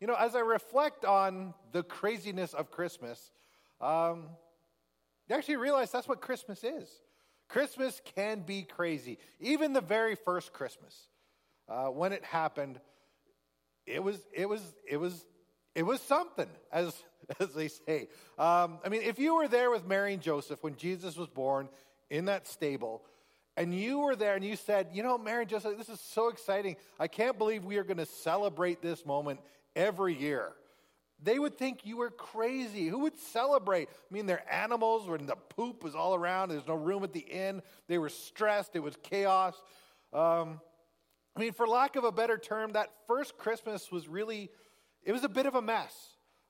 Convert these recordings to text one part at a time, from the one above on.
you know, as I reflect on the craziness of Christmas, um, I actually realize that's what Christmas is. Christmas can be crazy. Even the very first Christmas, uh, when it happened, it was it was it was it was something, as as they say. Um, I mean, if you were there with Mary and Joseph when Jesus was born in that stable, and you were there and you said, you know, Mary and Joseph, this is so exciting. I can't believe we are going to celebrate this moment every year. They would think you were crazy. Who would celebrate? I mean, their animals, when the poop was all around, there's no room at the inn. They were stressed, it was chaos. Um, I mean, for lack of a better term, that first Christmas was really, it was a bit of a mess.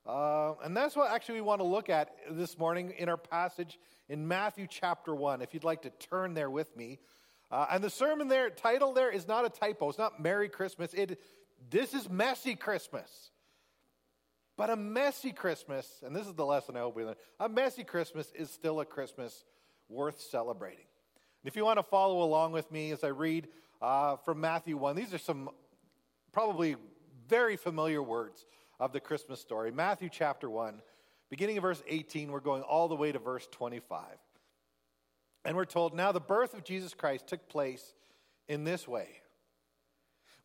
Uh, and that's what actually we want to look at this morning in our passage in Matthew chapter 1, if you'd like to turn there with me. Uh, and the sermon there, title there is not a typo. It's not Merry Christmas. It, this is Messy Christmas. But a messy Christmas, and this is the lesson I hope we learn, a messy Christmas is still a Christmas worth celebrating. And if you want to follow along with me as I read uh, from Matthew 1, these are some probably very familiar words of the Christmas story. Matthew chapter 1, beginning of verse 18, we're going all the way to verse 25. And we're told, Now the birth of Jesus Christ took place in this way.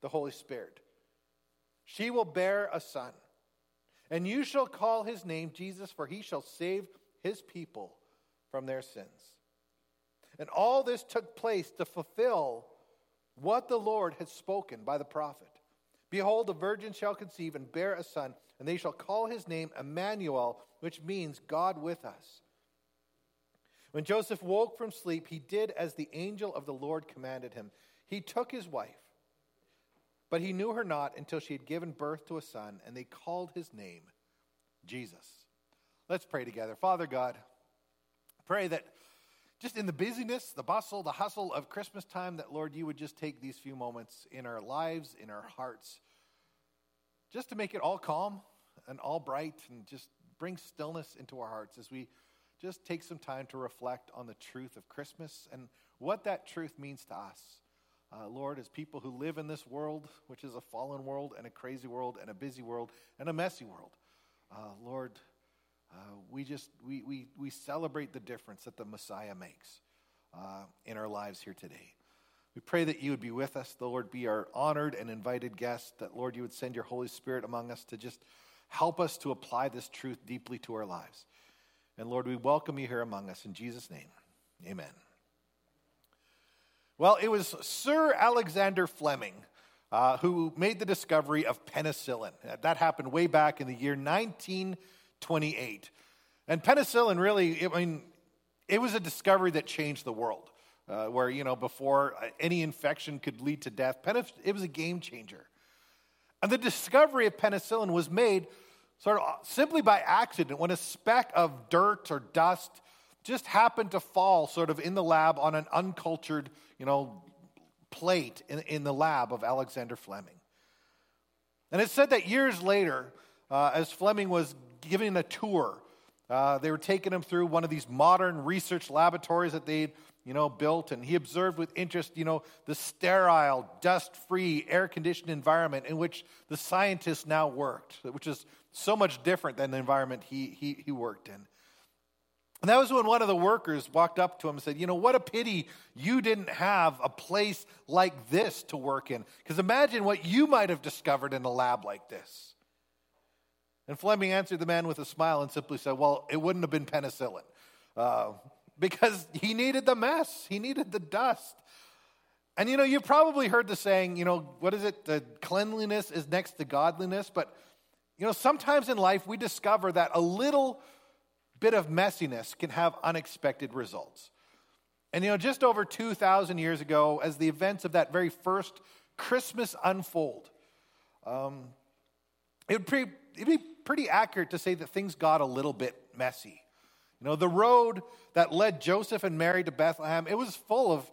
the Holy Spirit. She will bear a son, and you shall call his name Jesus, for he shall save his people from their sins. And all this took place to fulfill what the Lord had spoken by the prophet. Behold, the virgin shall conceive and bear a son, and they shall call his name Emmanuel, which means God with us. When Joseph woke from sleep, he did as the angel of the Lord commanded him. He took his wife, but he knew her not until she had given birth to a son, and they called his name Jesus. Let's pray together. Father God, pray that just in the busyness, the bustle, the hustle of Christmas time, that Lord, you would just take these few moments in our lives, in our hearts, just to make it all calm and all bright and just bring stillness into our hearts as we just take some time to reflect on the truth of Christmas and what that truth means to us. Uh, Lord, as people who live in this world, which is a fallen world and a crazy world and a busy world and a messy world, uh, Lord, uh, we just we, we, we celebrate the difference that the Messiah makes uh, in our lives here today. We pray that you would be with us, the Lord, be our honored and invited guest, that, Lord, you would send your Holy Spirit among us to just help us to apply this truth deeply to our lives. And, Lord, we welcome you here among us in Jesus' name. Amen. Well, it was Sir Alexander Fleming uh, who made the discovery of penicillin. That happened way back in the year 1928. And penicillin really, I mean, it was a discovery that changed the world. Uh, where, you know, before any infection could lead to death, it was a game changer. And the discovery of penicillin was made sort of simply by accident when a speck of dirt or dust just happened to fall sort of in the lab on an uncultured, you know, plate in, in the lab of Alexander Fleming. And it's said that years later, uh, as Fleming was giving a tour. Uh, they were taking him through one of these modern research laboratories that they'd you know built and he observed with interest you know the sterile dust-free air-conditioned environment in which the scientists now worked which is so much different than the environment he, he, he worked in and that was when one of the workers walked up to him and said, You know, what a pity you didn't have a place like this to work in. Because imagine what you might have discovered in a lab like this. And Fleming answered the man with a smile and simply said, Well, it wouldn't have been penicillin. Uh, because he needed the mess, he needed the dust. And you know, you've probably heard the saying, you know, what is it? The cleanliness is next to godliness. But, you know, sometimes in life we discover that a little bit of messiness can have unexpected results. And, you know, just over 2,000 years ago, as the events of that very first Christmas unfold, um, it would pre- it'd be pretty accurate to say that things got a little bit messy. You know, the road that led Joseph and Mary to Bethlehem, it was full of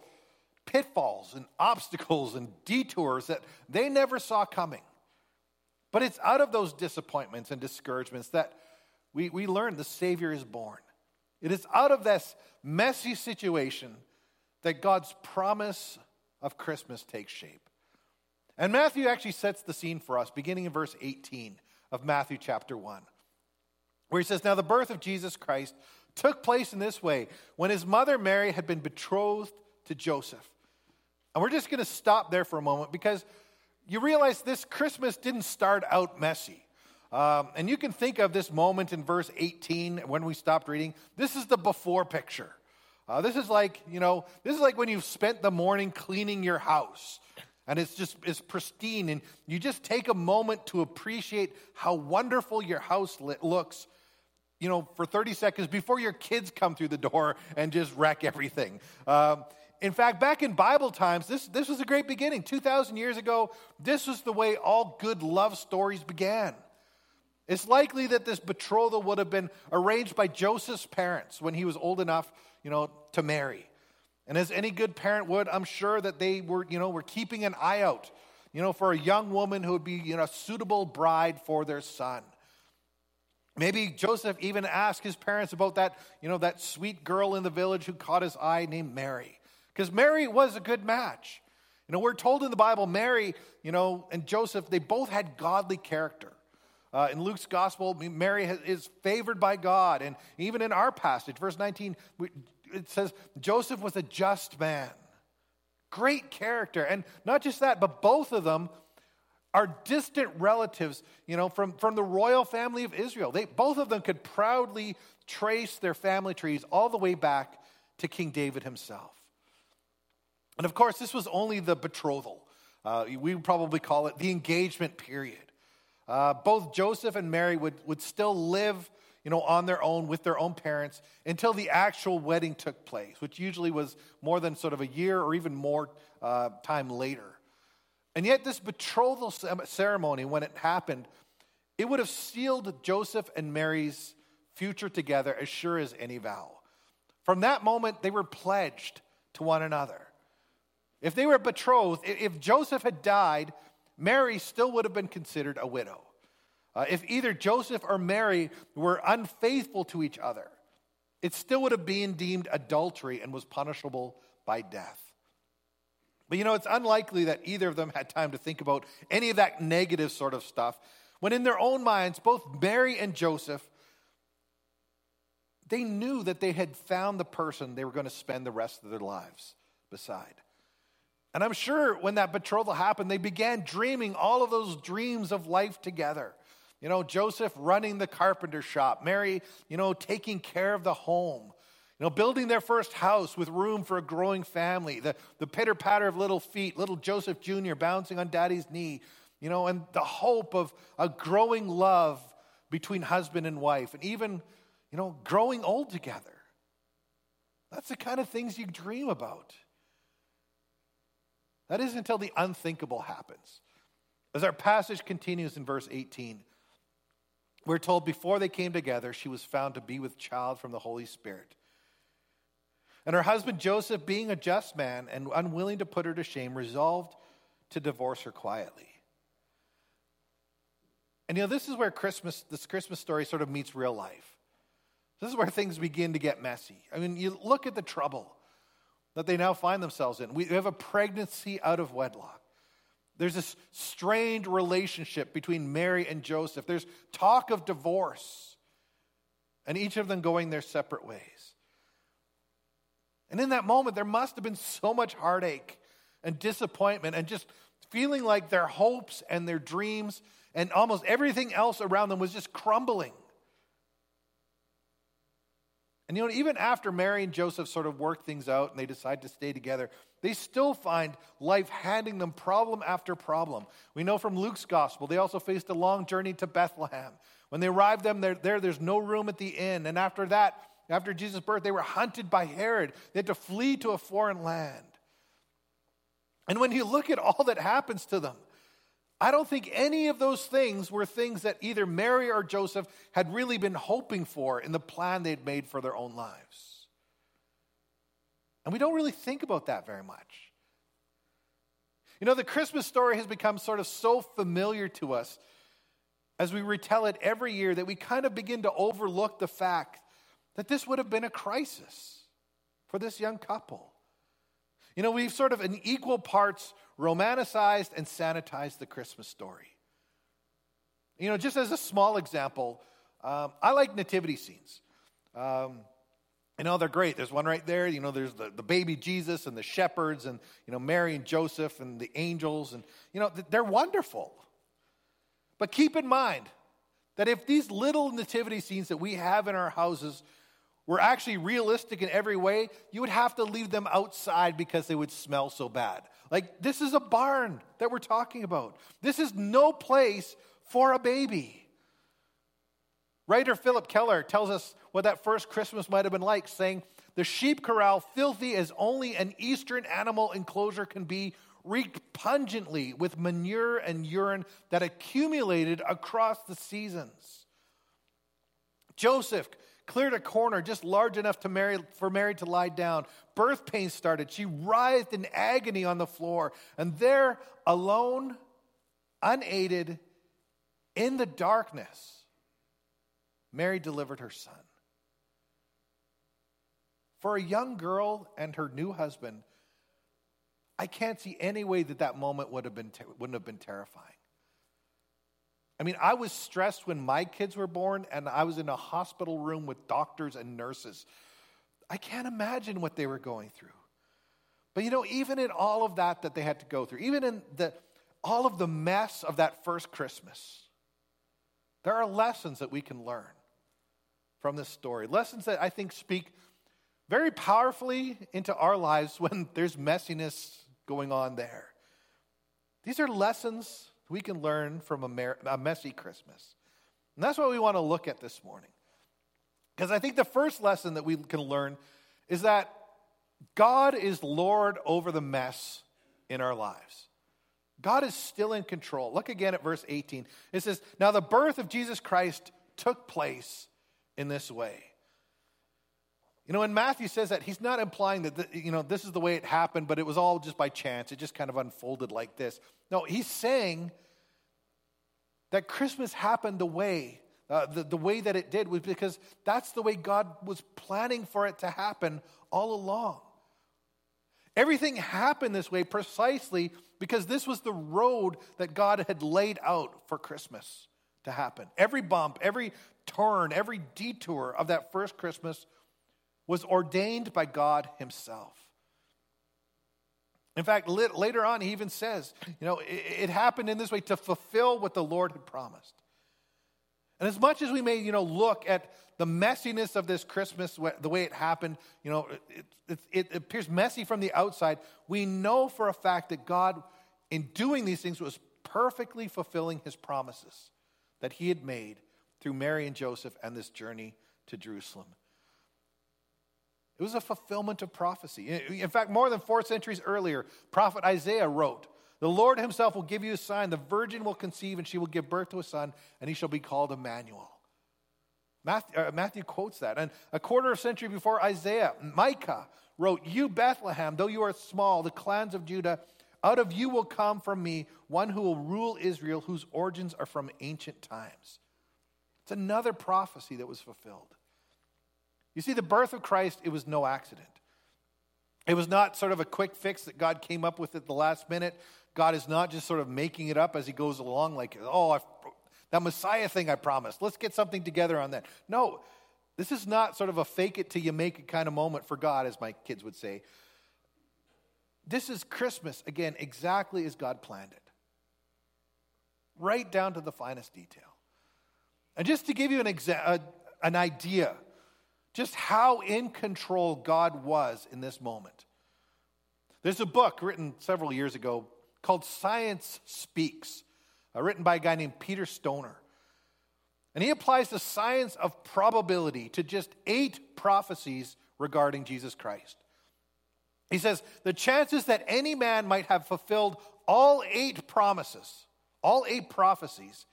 pitfalls and obstacles and detours that they never saw coming. But it's out of those disappointments and discouragements that we, we learn the Savior is born. It is out of this messy situation that God's promise of Christmas takes shape. And Matthew actually sets the scene for us, beginning in verse 18 of Matthew chapter 1, where he says, Now the birth of Jesus Christ took place in this way when his mother Mary had been betrothed to Joseph. And we're just going to stop there for a moment because you realize this Christmas didn't start out messy. Um, and you can think of this moment in verse 18 when we stopped reading. This is the before picture. Uh, this is like, you know, this is like when you've spent the morning cleaning your house and it's just it's pristine and you just take a moment to appreciate how wonderful your house looks you know for 30 seconds before your kids come through the door and just wreck everything um, in fact back in bible times this, this was a great beginning 2000 years ago this was the way all good love stories began it's likely that this betrothal would have been arranged by joseph's parents when he was old enough you know to marry and as any good parent would, I'm sure that they were, you know, were keeping an eye out, you know, for a young woman who would be, you know, a suitable bride for their son. Maybe Joseph even asked his parents about that, you know, that sweet girl in the village who caught his eye named Mary. Because Mary was a good match. You know, we're told in the Bible, Mary, you know, and Joseph, they both had godly character. Uh, in Luke's gospel, Mary is favored by God. And even in our passage, verse 19, it says Joseph was a just man. Great character. And not just that, but both of them are distant relatives, you know, from, from the royal family of Israel. They, both of them could proudly trace their family trees all the way back to King David himself. And of course, this was only the betrothal. Uh, we would probably call it the engagement period. Uh, both Joseph and Mary would, would still live you know, on their own with their own parents until the actual wedding took place, which usually was more than sort of a year or even more uh, time later. And yet, this betrothal ceremony, when it happened, it would have sealed Joseph and Mary's future together as sure as any vow. From that moment, they were pledged to one another. If they were betrothed, if Joseph had died, Mary still would have been considered a widow. Uh, if either Joseph or Mary were unfaithful to each other, it still would have been deemed adultery and was punishable by death. But you know, it's unlikely that either of them had time to think about any of that negative sort of stuff. When in their own minds, both Mary and Joseph, they knew that they had found the person they were going to spend the rest of their lives beside. And I'm sure when that betrothal happened, they began dreaming all of those dreams of life together. You know, Joseph running the carpenter shop, Mary, you know, taking care of the home, you know, building their first house with room for a growing family, the, the pitter patter of little feet, little Joseph Jr. bouncing on daddy's knee, you know, and the hope of a growing love between husband and wife, and even, you know, growing old together. That's the kind of things you dream about. That is until the unthinkable happens. As our passage continues in verse 18, we're told before they came together, she was found to be with child from the Holy Spirit. And her husband Joseph, being a just man and unwilling to put her to shame, resolved to divorce her quietly. And you know, this is where Christmas, this Christmas story sort of meets real life. This is where things begin to get messy. I mean, you look at the trouble that they now find themselves in. We have a pregnancy out of wedlock. There's this strained relationship between Mary and Joseph. There's talk of divorce, and each of them going their separate ways. And in that moment, there must have been so much heartache and disappointment and just feeling like their hopes and their dreams and almost everything else around them was just crumbling. And you know, even after Mary and Joseph sort of work things out and they decide to stay together, they still find life handing them problem after problem. We know from Luke's gospel, they also faced a long journey to Bethlehem. When they arrived there, there there's no room at the inn. And after that, after Jesus' birth, they were hunted by Herod. They had to flee to a foreign land. And when you look at all that happens to them, I don't think any of those things were things that either Mary or Joseph had really been hoping for in the plan they'd made for their own lives. And we don't really think about that very much. You know, the Christmas story has become sort of so familiar to us as we retell it every year that we kind of begin to overlook the fact that this would have been a crisis for this young couple. You know, we've sort of in equal parts romanticized and sanitized the Christmas story. You know, just as a small example, um, I like nativity scenes. Um, you know, they're great. There's one right there. You know, there's the, the baby Jesus and the shepherds and, you know, Mary and Joseph and the angels. And, you know, they're wonderful. But keep in mind that if these little nativity scenes that we have in our houses were actually realistic in every way, you would have to leave them outside because they would smell so bad. Like, this is a barn that we're talking about. This is no place for a baby. Writer Phillip Keller tells us what that first Christmas might have been like, saying, The sheep corral, filthy as only an eastern animal enclosure can be, reeked pungently with manure and urine that accumulated across the seasons. Joseph cleared a corner just large enough to for Mary to lie down. Birth pains started. She writhed in agony on the floor. And there, alone, unaided, in the darkness, Mary delivered her son. For a young girl and her new husband, I can't see any way that that moment would have been wouldn't have been terrifying. I mean, I was stressed when my kids were born and I was in a hospital room with doctors and nurses. I can't imagine what they were going through. But you know, even in all of that that they had to go through, even in the, all of the mess of that first Christmas, there are lessons that we can learn from this story. Lessons that I think speak very powerfully into our lives when there's messiness going on there. These are lessons we can learn from a, mer- a messy Christmas. And that's what we want to look at this morning. Because I think the first lesson that we can learn is that God is Lord over the mess in our lives. God is still in control. Look again at verse 18. It says, Now the birth of Jesus Christ took place in this way. You know, when Matthew says that, he's not implying that, the, you know, this is the way it happened, but it was all just by chance. It just kind of unfolded like this. No, he's saying that Christmas happened the way, uh, the, the way that it did was because that's the way God was planning for it to happen all along. Everything happened this way precisely because this was the road that God had laid out for Christmas to happen. Every bump, every turn, every detour of that first Christmas was ordained by God Himself. In fact, later on, he even says, you know, it, happened in this way to fulfill what the Lord had promised. And as much as we may, you know, look at the messiness of this Christmas, the way it happened, you know, it, it, it appears messy from the outside. We know for a fact that God, in doing these things, was perfectly fulfilling his promises that he had made through Mary and Joseph and this journey to Jerusalem. It was a fulfillment of prophecy. In fact, more than four centuries earlier, prophet Isaiah wrote, The Lord himself will give you a sign. The virgin will conceive, and she will give birth to a son, and he shall be called Emmanuel. Matthew, uh, Matthew quotes that. And a quarter of a century before Isaiah, Micah wrote, You, Bethlehem, though you are small, the clans of Judah, out of you will come from me one who will rule Israel, whose origins are from ancient times. It's another prophecy that was fulfilled. You see, the birth of Christ, it was no accident. It was not sort of a quick fix that God came up with at the last minute. God is not just sort of making it up as he goes along, like, oh, I've, that Messiah thing I promised. Let's get something together on that. No, this is not sort of a fake it till you make it kind of moment for God, as my kids would say. This is Christmas, again, exactly as God planned it, right down to the finest detail. And just to give you an, exa- an idea just how in control God was in this moment. There's a book written several years ago called Science Speaks, uh, written by a guy named Peter Stoner. And he applies the science of probability to just eight prophecies regarding Jesus Christ. He says the chances that any man might have fulfilled all eight promises, all eight prophecies,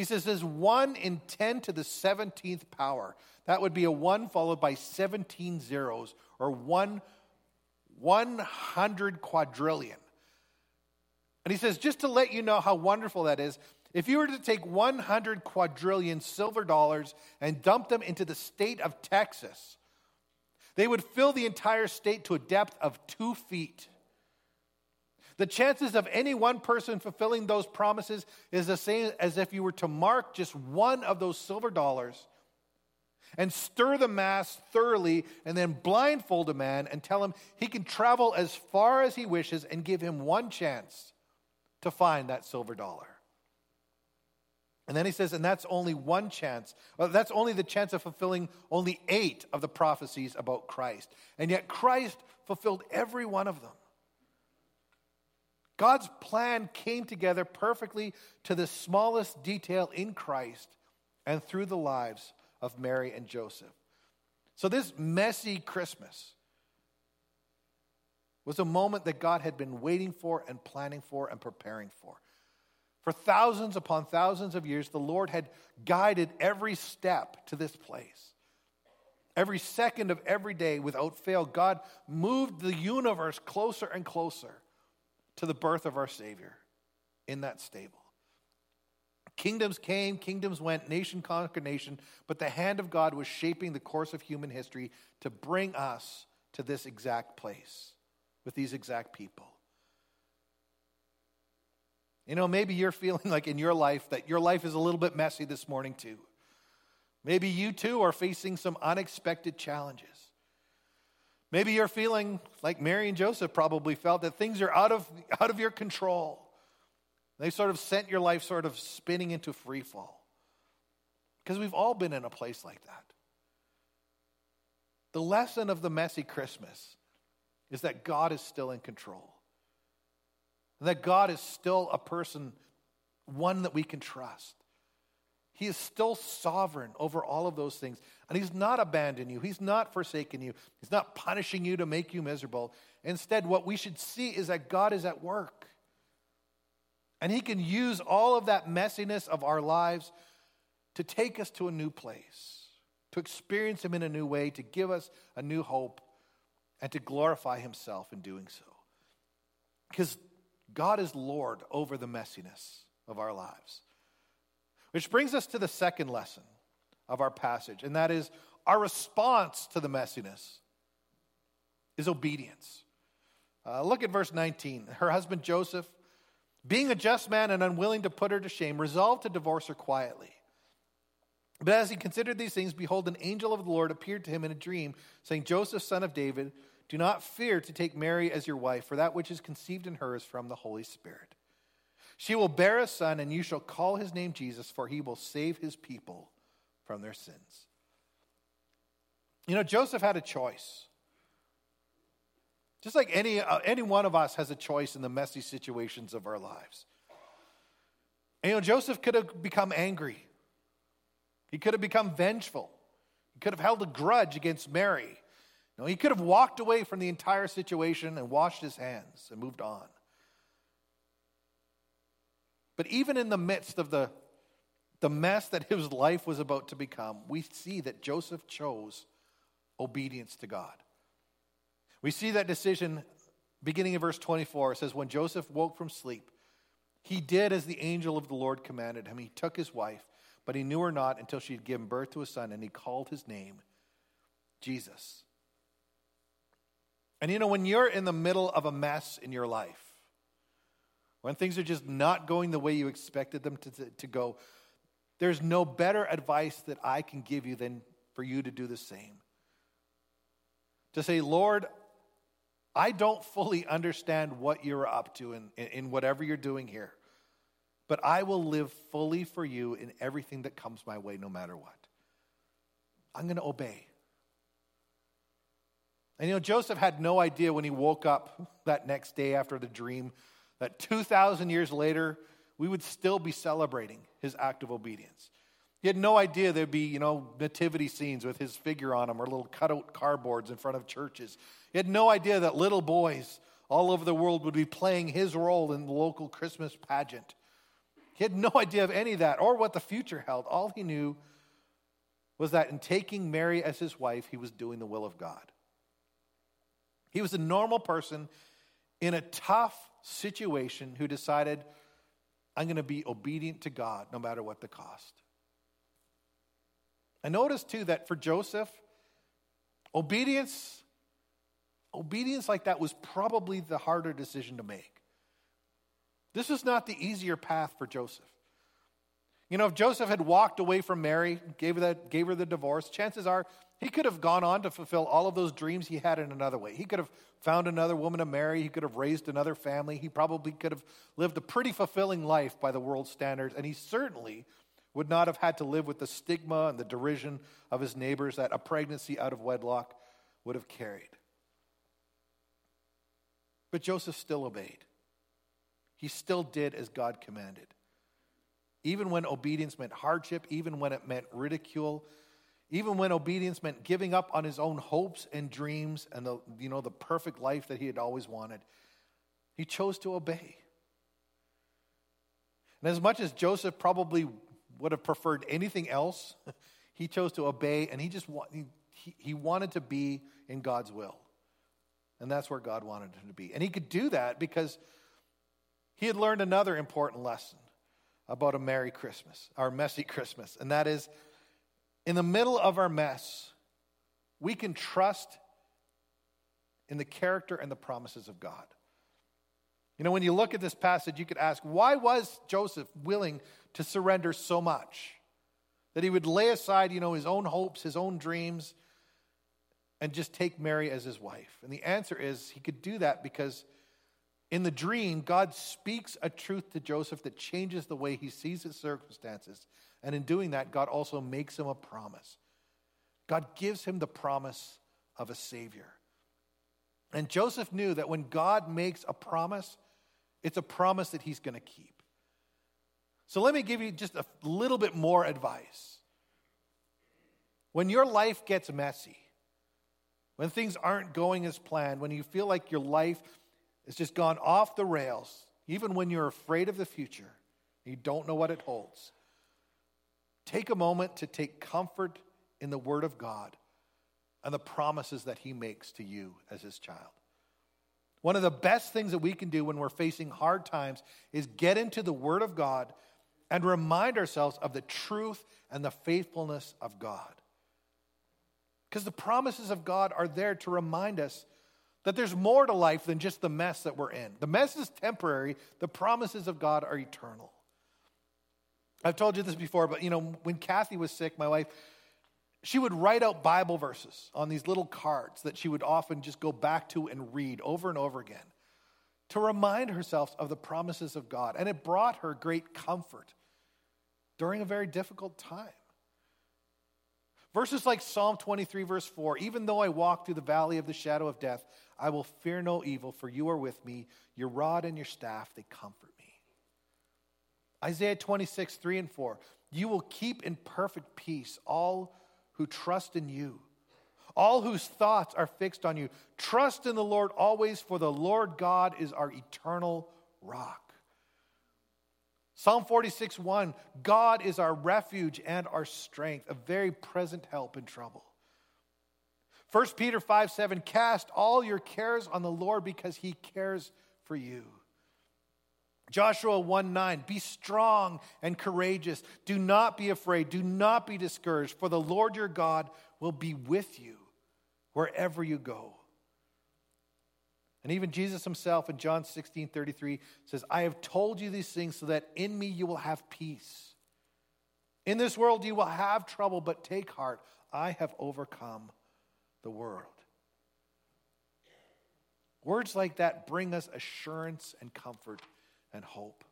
he says there's 1 in 10 to the 17th power. That would be a 1 followed by 17 zeros, or 1 100 quadrillion. And he says, just to let you know how wonderful that is, if you were to take 100 quadrillion silver dollars and dump them into the state of Texas, they would fill the entire state to a depth of two feet. The chances of any one person fulfilling those promises is the same as if you were to mark just one of those silver dollars and stir the mass thoroughly and then blindfold a man and tell him he can travel as far as he wishes and give him one chance to find that silver dollar. And then he says, and that's only one chance. Well, that's only the chance of fulfilling only eight of the prophecies about Christ. And yet Christ fulfilled every one of them. God's plan came together perfectly to the smallest detail in Christ and through the lives of Mary and Joseph. So, this messy Christmas was a moment that God had been waiting for and planning for and preparing for. For thousands upon thousands of years, the Lord had guided every step to this place. Every second of every day, without fail, God moved the universe closer and closer to the birth of our Savior in that stable. Kingdoms came, kingdoms went, nation conquered nation, but the hand of God was shaping the course of human history to bring us to this exact place with these exact people. You know, maybe you're feeling like in your life that your life is a little bit messy this morning, too. Maybe you too are facing some unexpected challenges. Maybe you're feeling like Mary and Joseph probably felt that things are out of, out of your control. They sort of sent your life sort of spinning into free fall. Because we've all been in a place like that. The lesson of the messy Christmas is that God is still in control that God is still a person, one that we can trust. He is still sovereign over all of those things. And He's not abandoned you. He's not forsaken you. He's not punishing you to make you miserable. Instead, what we should see is that God is at work. And He can use all of that messiness of our lives to take us to a new place, to experience Him in a new way, to give us a new hope, and to glorify Himself in doing so. Because God is Lord over the messiness of our lives. Which brings us to the second lesson of our passage, and that is our response to the messiness is obedience. Uh, look at verse 19. Her husband Joseph, being a just man and unwilling to put her to shame, resolved to divorce her quietly. But as he considered these things, behold, an angel of the Lord appeared to him in a dream, saying, Joseph, son of David, do not fear to take Mary as your wife, for that which is conceived in her is from the Holy Spirit. She will bear a son, and you shall call his name Jesus, for he will save his people from their sins. You know, Joseph had a choice. Just like any, uh, any one of us has a choice in the messy situations of our lives. And, you know, Joseph could have become angry. He could have become vengeful. He could have held a grudge against Mary. No, he could have walked away from the entire situation and washed his hands and moved on. But even in the midst of the, the mess that his life was about to become, we see that Joseph chose obedience to God. We see that decision beginning in verse 24. It says, When Joseph woke from sleep, he did as the angel of the Lord commanded him. He took his wife, but he knew her not until she had given birth to a son, and he called his name Jesus. And you know, when you're in the middle of a mess in your life, when things are just not going the way you expected them to, to, to go, there's no better advice that I can give you than for you to do the same. To say, Lord, I don't fully understand what you're up to in, in, in whatever you're doing here, but I will live fully for you in everything that comes my way, no matter what. I'm going to obey. And you know, Joseph had no idea when he woke up that next day after the dream that 2,000 years later, we would still be celebrating his act of obedience. He had no idea there'd be, you know, nativity scenes with his figure on them or little cutout cardboards in front of churches. He had no idea that little boys all over the world would be playing his role in the local Christmas pageant. He had no idea of any of that or what the future held. All he knew was that in taking Mary as his wife, he was doing the will of God. He was a normal person in a tough situation who decided, I'm going to be obedient to God no matter what the cost. I notice too that for Joseph, obedience, obedience like that was probably the harder decision to make. This was not the easier path for Joseph. You know, if Joseph had walked away from Mary, gave her, that, gave her the divorce, chances are he could have gone on to fulfill all of those dreams he had in another way. He could have found another woman to marry. He could have raised another family. He probably could have lived a pretty fulfilling life by the world's standards. And he certainly would not have had to live with the stigma and the derision of his neighbors that a pregnancy out of wedlock would have carried. But Joseph still obeyed. He still did as God commanded. Even when obedience meant hardship, even when it meant ridicule, even when obedience meant giving up on his own hopes and dreams and the, you know, the perfect life that he had always wanted, he chose to obey. And as much as Joseph probably would have preferred anything else, he chose to obey and he just he, he wanted to be in God's will. And that's where God wanted him to be. And he could do that because he had learned another important lesson about a Merry Christmas, our messy Christmas, and that is in the middle of our mess, we can trust in the character and the promises of God. You know, when you look at this passage, you could ask, why was Joseph willing to surrender so much? That he would lay aside, you know, his own hopes, his own dreams, and just take Mary as his wife? And the answer is he could do that because in the dream, God speaks a truth to Joseph that changes the way he sees his circumstances. And in doing that, God also makes him a promise. God gives him the promise of a Savior. And Joseph knew that when God makes a promise, it's a promise that he's going to keep. So let me give you just a little bit more advice. When your life gets messy, when things aren't going as planned, when you feel like your life it's just gone off the rails, even when you're afraid of the future, you don't know what it holds. Take a moment to take comfort in the Word of God and the promises that He makes to you as His child. One of the best things that we can do when we're facing hard times is get into the Word of God and remind ourselves of the truth and the faithfulness of God. Because the promises of God are there to remind us that there's more to life than just the mess that we're in. The mess is temporary, the promises of God are eternal. I've told you this before, but you know, when Kathy was sick, my wife, she would write out Bible verses on these little cards that she would often just go back to and read over and over again to remind herself of the promises of God. And it brought her great comfort during a very difficult time. Verses like Psalm 23, verse 4 Even though I walk through the valley of the shadow of death, I will fear no evil, for you are with me. Your rod and your staff, they comfort me. Isaiah 26, 3 and 4 You will keep in perfect peace all who trust in you, all whose thoughts are fixed on you. Trust in the Lord always, for the Lord God is our eternal rock. Psalm 46 1 God is our refuge and our strength, a very present help in trouble. 1 Peter 5 7 Cast all your cares on the Lord because he cares for you. Joshua 1 9 Be strong and courageous. Do not be afraid. Do not be discouraged, for the Lord your God will be with you wherever you go. And even Jesus himself in John 16 33 says, I have told you these things so that in me you will have peace. In this world you will have trouble, but take heart. I have overcome the world. Words like that bring us assurance and comfort and hope.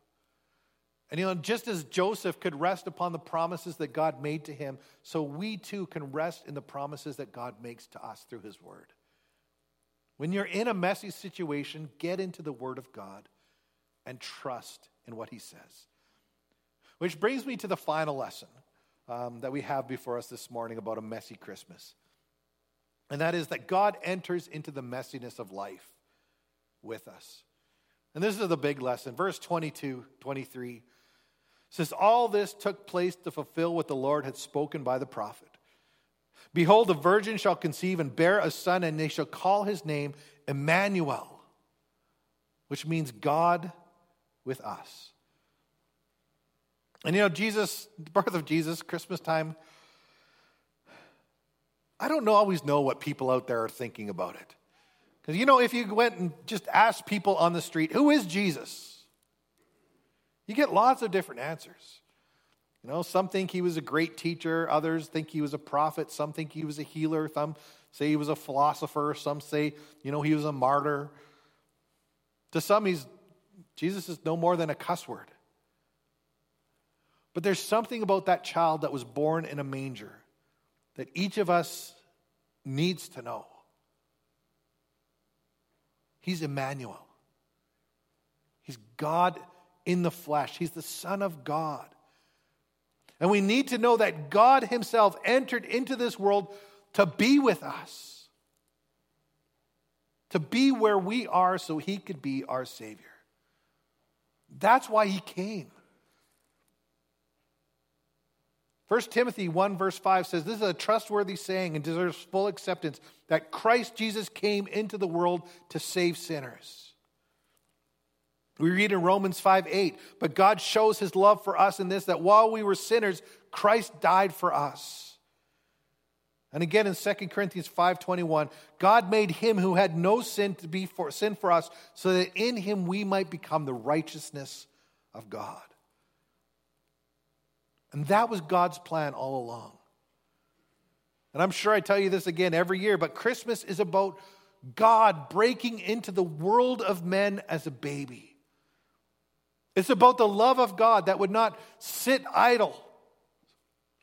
And you know, just as Joseph could rest upon the promises that God made to him, so we too can rest in the promises that God makes to us through his word. When you're in a messy situation, get into the Word of God and trust in what He says. Which brings me to the final lesson um, that we have before us this morning about a messy Christmas. And that is that God enters into the messiness of life with us. And this is the big lesson. Verse 22, 23 says, All this took place to fulfill what the Lord had spoken by the prophet. Behold, the virgin shall conceive and bear a son, and they shall call his name Emmanuel, which means God with us. And you know, Jesus, the birth of Jesus, Christmas time, I don't always know what people out there are thinking about it. Because you know, if you went and just asked people on the street, who is Jesus? You get lots of different answers. You know, some think he was a great teacher, others think he was a prophet, some think he was a healer, some say he was a philosopher, some say, you know, he was a martyr. To some, he's Jesus is no more than a cuss word. But there's something about that child that was born in a manger that each of us needs to know. He's Emmanuel. He's God in the flesh. He's the Son of God. And we need to know that God Himself entered into this world to be with us, to be where we are so He could be our Savior. That's why He came. 1 Timothy 1, verse 5 says, This is a trustworthy saying and deserves full acceptance that Christ Jesus came into the world to save sinners. We read in Romans 5 8, but God shows his love for us in this, that while we were sinners, Christ died for us. And again in 2 Corinthians 5:21, God made him who had no sin to be for sin for us, so that in him we might become the righteousness of God. And that was God's plan all along. And I'm sure I tell you this again every year, but Christmas is about God breaking into the world of men as a baby. It's about the love of God that would not sit idle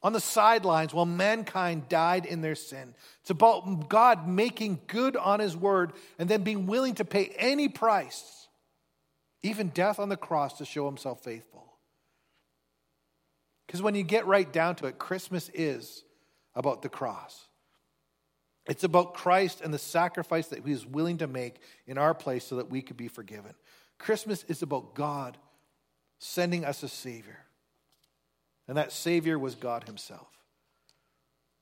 on the sidelines while mankind died in their sin. It's about God making good on his word and then being willing to pay any price, even death on the cross, to show himself faithful. Because when you get right down to it, Christmas is about the cross. It's about Christ and the sacrifice that he was willing to make in our place so that we could be forgiven. Christmas is about God sending us a Savior. And that Savior was God Himself.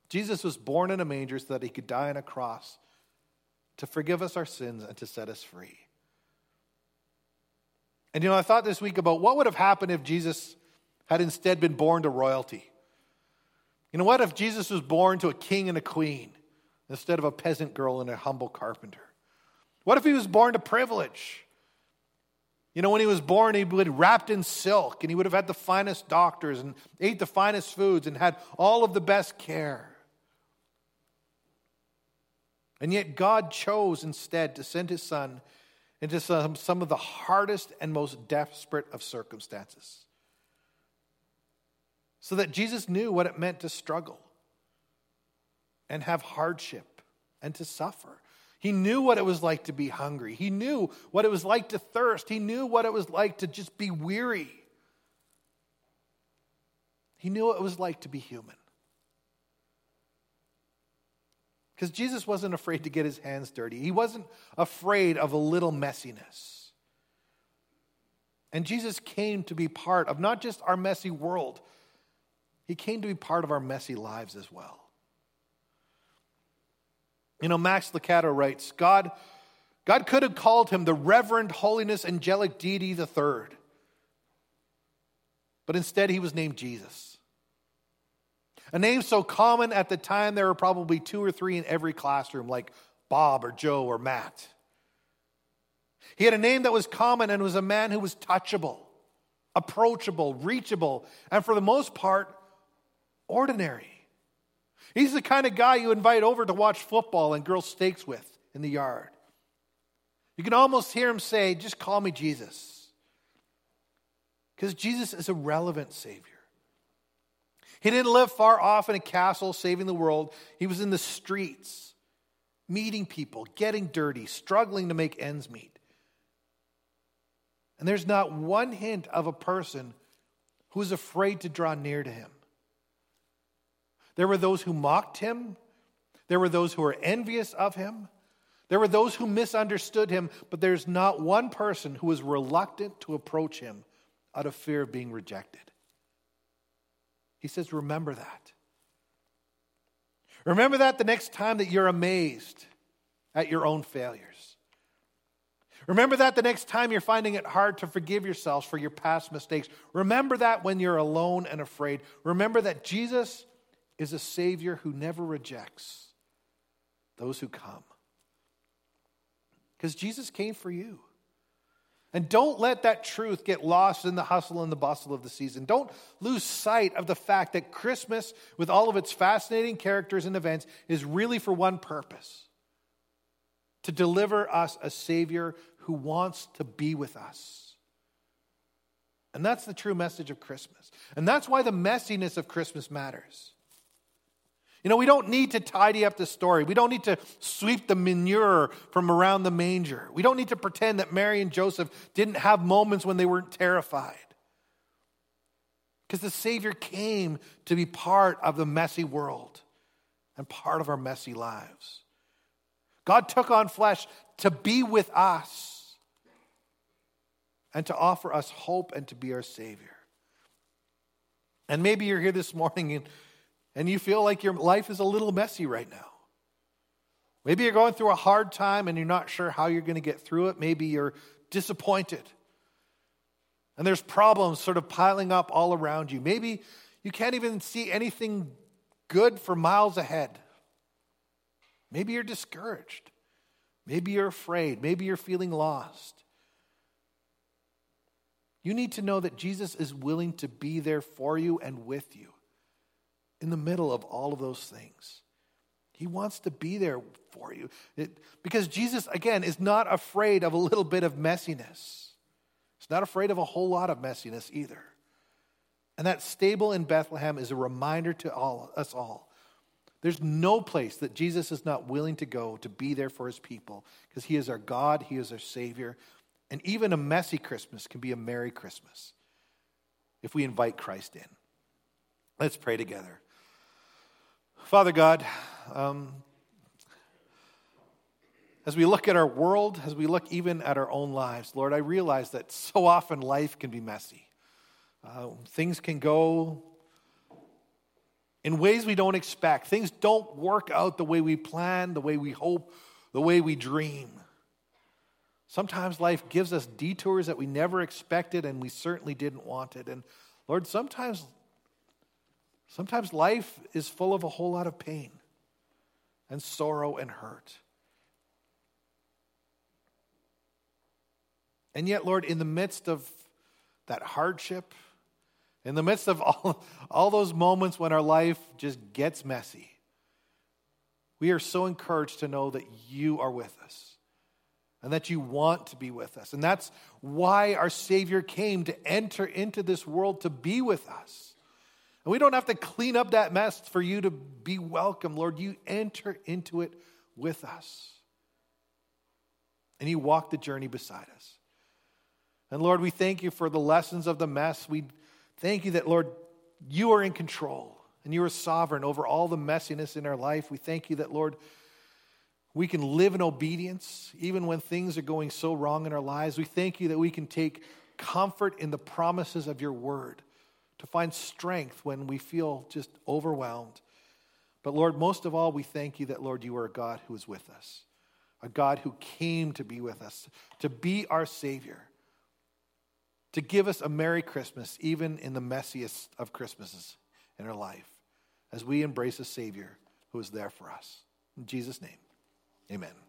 Jesus was born in a manger so that He could die on a cross to forgive us our sins and to set us free. And you know, I thought this week about what would have happened if Jesus had instead been born to royalty. You know what? If Jesus was born to a king and a queen instead of a peasant girl and a humble carpenter? What if he was born to privilege? You know, when he was born, he would wrapped in silk and he would have had the finest doctors and ate the finest foods and had all of the best care. And yet, God chose instead to send his son into some, some of the hardest and most desperate of circumstances so that Jesus knew what it meant to struggle and have hardship and to suffer. He knew what it was like to be hungry. He knew what it was like to thirst. He knew what it was like to just be weary. He knew what it was like to be human. Because Jesus wasn't afraid to get his hands dirty, he wasn't afraid of a little messiness. And Jesus came to be part of not just our messy world, he came to be part of our messy lives as well. You know, Max Lucado writes God, God could have called him the Reverend Holiness Angelic Deity the Third, but instead he was named Jesus. A name so common at the time there were probably two or three in every classroom, like Bob or Joe or Matt. He had a name that was common and was a man who was touchable, approachable, reachable, and for the most part, ordinary. He's the kind of guy you invite over to watch football and grill steaks with in the yard. You can almost hear him say, Just call me Jesus. Because Jesus is a relevant Savior. He didn't live far off in a castle saving the world, he was in the streets, meeting people, getting dirty, struggling to make ends meet. And there's not one hint of a person who's afraid to draw near to him. There were those who mocked him. There were those who were envious of him. There were those who misunderstood him, but there's not one person who was reluctant to approach him out of fear of being rejected. He says, Remember that. Remember that the next time that you're amazed at your own failures. Remember that the next time you're finding it hard to forgive yourselves for your past mistakes. Remember that when you're alone and afraid. Remember that Jesus is a Savior who never rejects those who come. Because Jesus came for you. And don't let that truth get lost in the hustle and the bustle of the season. Don't lose sight of the fact that Christmas, with all of its fascinating characters and events, is really for one purpose to deliver us a Savior who wants to be with us. And that's the true message of Christmas. And that's why the messiness of Christmas matters. You know, we don't need to tidy up the story. We don't need to sweep the manure from around the manger. We don't need to pretend that Mary and Joseph didn't have moments when they weren't terrified. Because the Savior came to be part of the messy world and part of our messy lives. God took on flesh to be with us and to offer us hope and to be our Savior. And maybe you're here this morning and and you feel like your life is a little messy right now. Maybe you're going through a hard time and you're not sure how you're going to get through it. Maybe you're disappointed. And there's problems sort of piling up all around you. Maybe you can't even see anything good for miles ahead. Maybe you're discouraged. Maybe you're afraid. Maybe you're feeling lost. You need to know that Jesus is willing to be there for you and with you in the middle of all of those things. He wants to be there for you. It, because Jesus, again, is not afraid of a little bit of messiness. He's not afraid of a whole lot of messiness either. And that stable in Bethlehem is a reminder to all, us all. There's no place that Jesus is not willing to go to be there for his people because he is our God, he is our Savior. And even a messy Christmas can be a Merry Christmas if we invite Christ in. Let's pray together. Father God, um, as we look at our world, as we look even at our own lives, Lord, I realize that so often life can be messy. Uh, things can go in ways we don't expect. Things don't work out the way we plan, the way we hope, the way we dream. Sometimes life gives us detours that we never expected and we certainly didn't want it. And Lord, sometimes Sometimes life is full of a whole lot of pain and sorrow and hurt. And yet, Lord, in the midst of that hardship, in the midst of all, all those moments when our life just gets messy, we are so encouraged to know that you are with us and that you want to be with us. And that's why our Savior came to enter into this world to be with us. And we don't have to clean up that mess for you to be welcome, Lord. You enter into it with us. And you walk the journey beside us. And Lord, we thank you for the lessons of the mess. We thank you that, Lord, you are in control and you are sovereign over all the messiness in our life. We thank you that, Lord, we can live in obedience even when things are going so wrong in our lives. We thank you that we can take comfort in the promises of your word to find strength when we feel just overwhelmed. But Lord, most of all, we thank you that, Lord, you are a God who is with us, a God who came to be with us, to be our Savior, to give us a Merry Christmas, even in the messiest of Christmases in our life, as we embrace a Savior who is there for us. In Jesus' name, amen.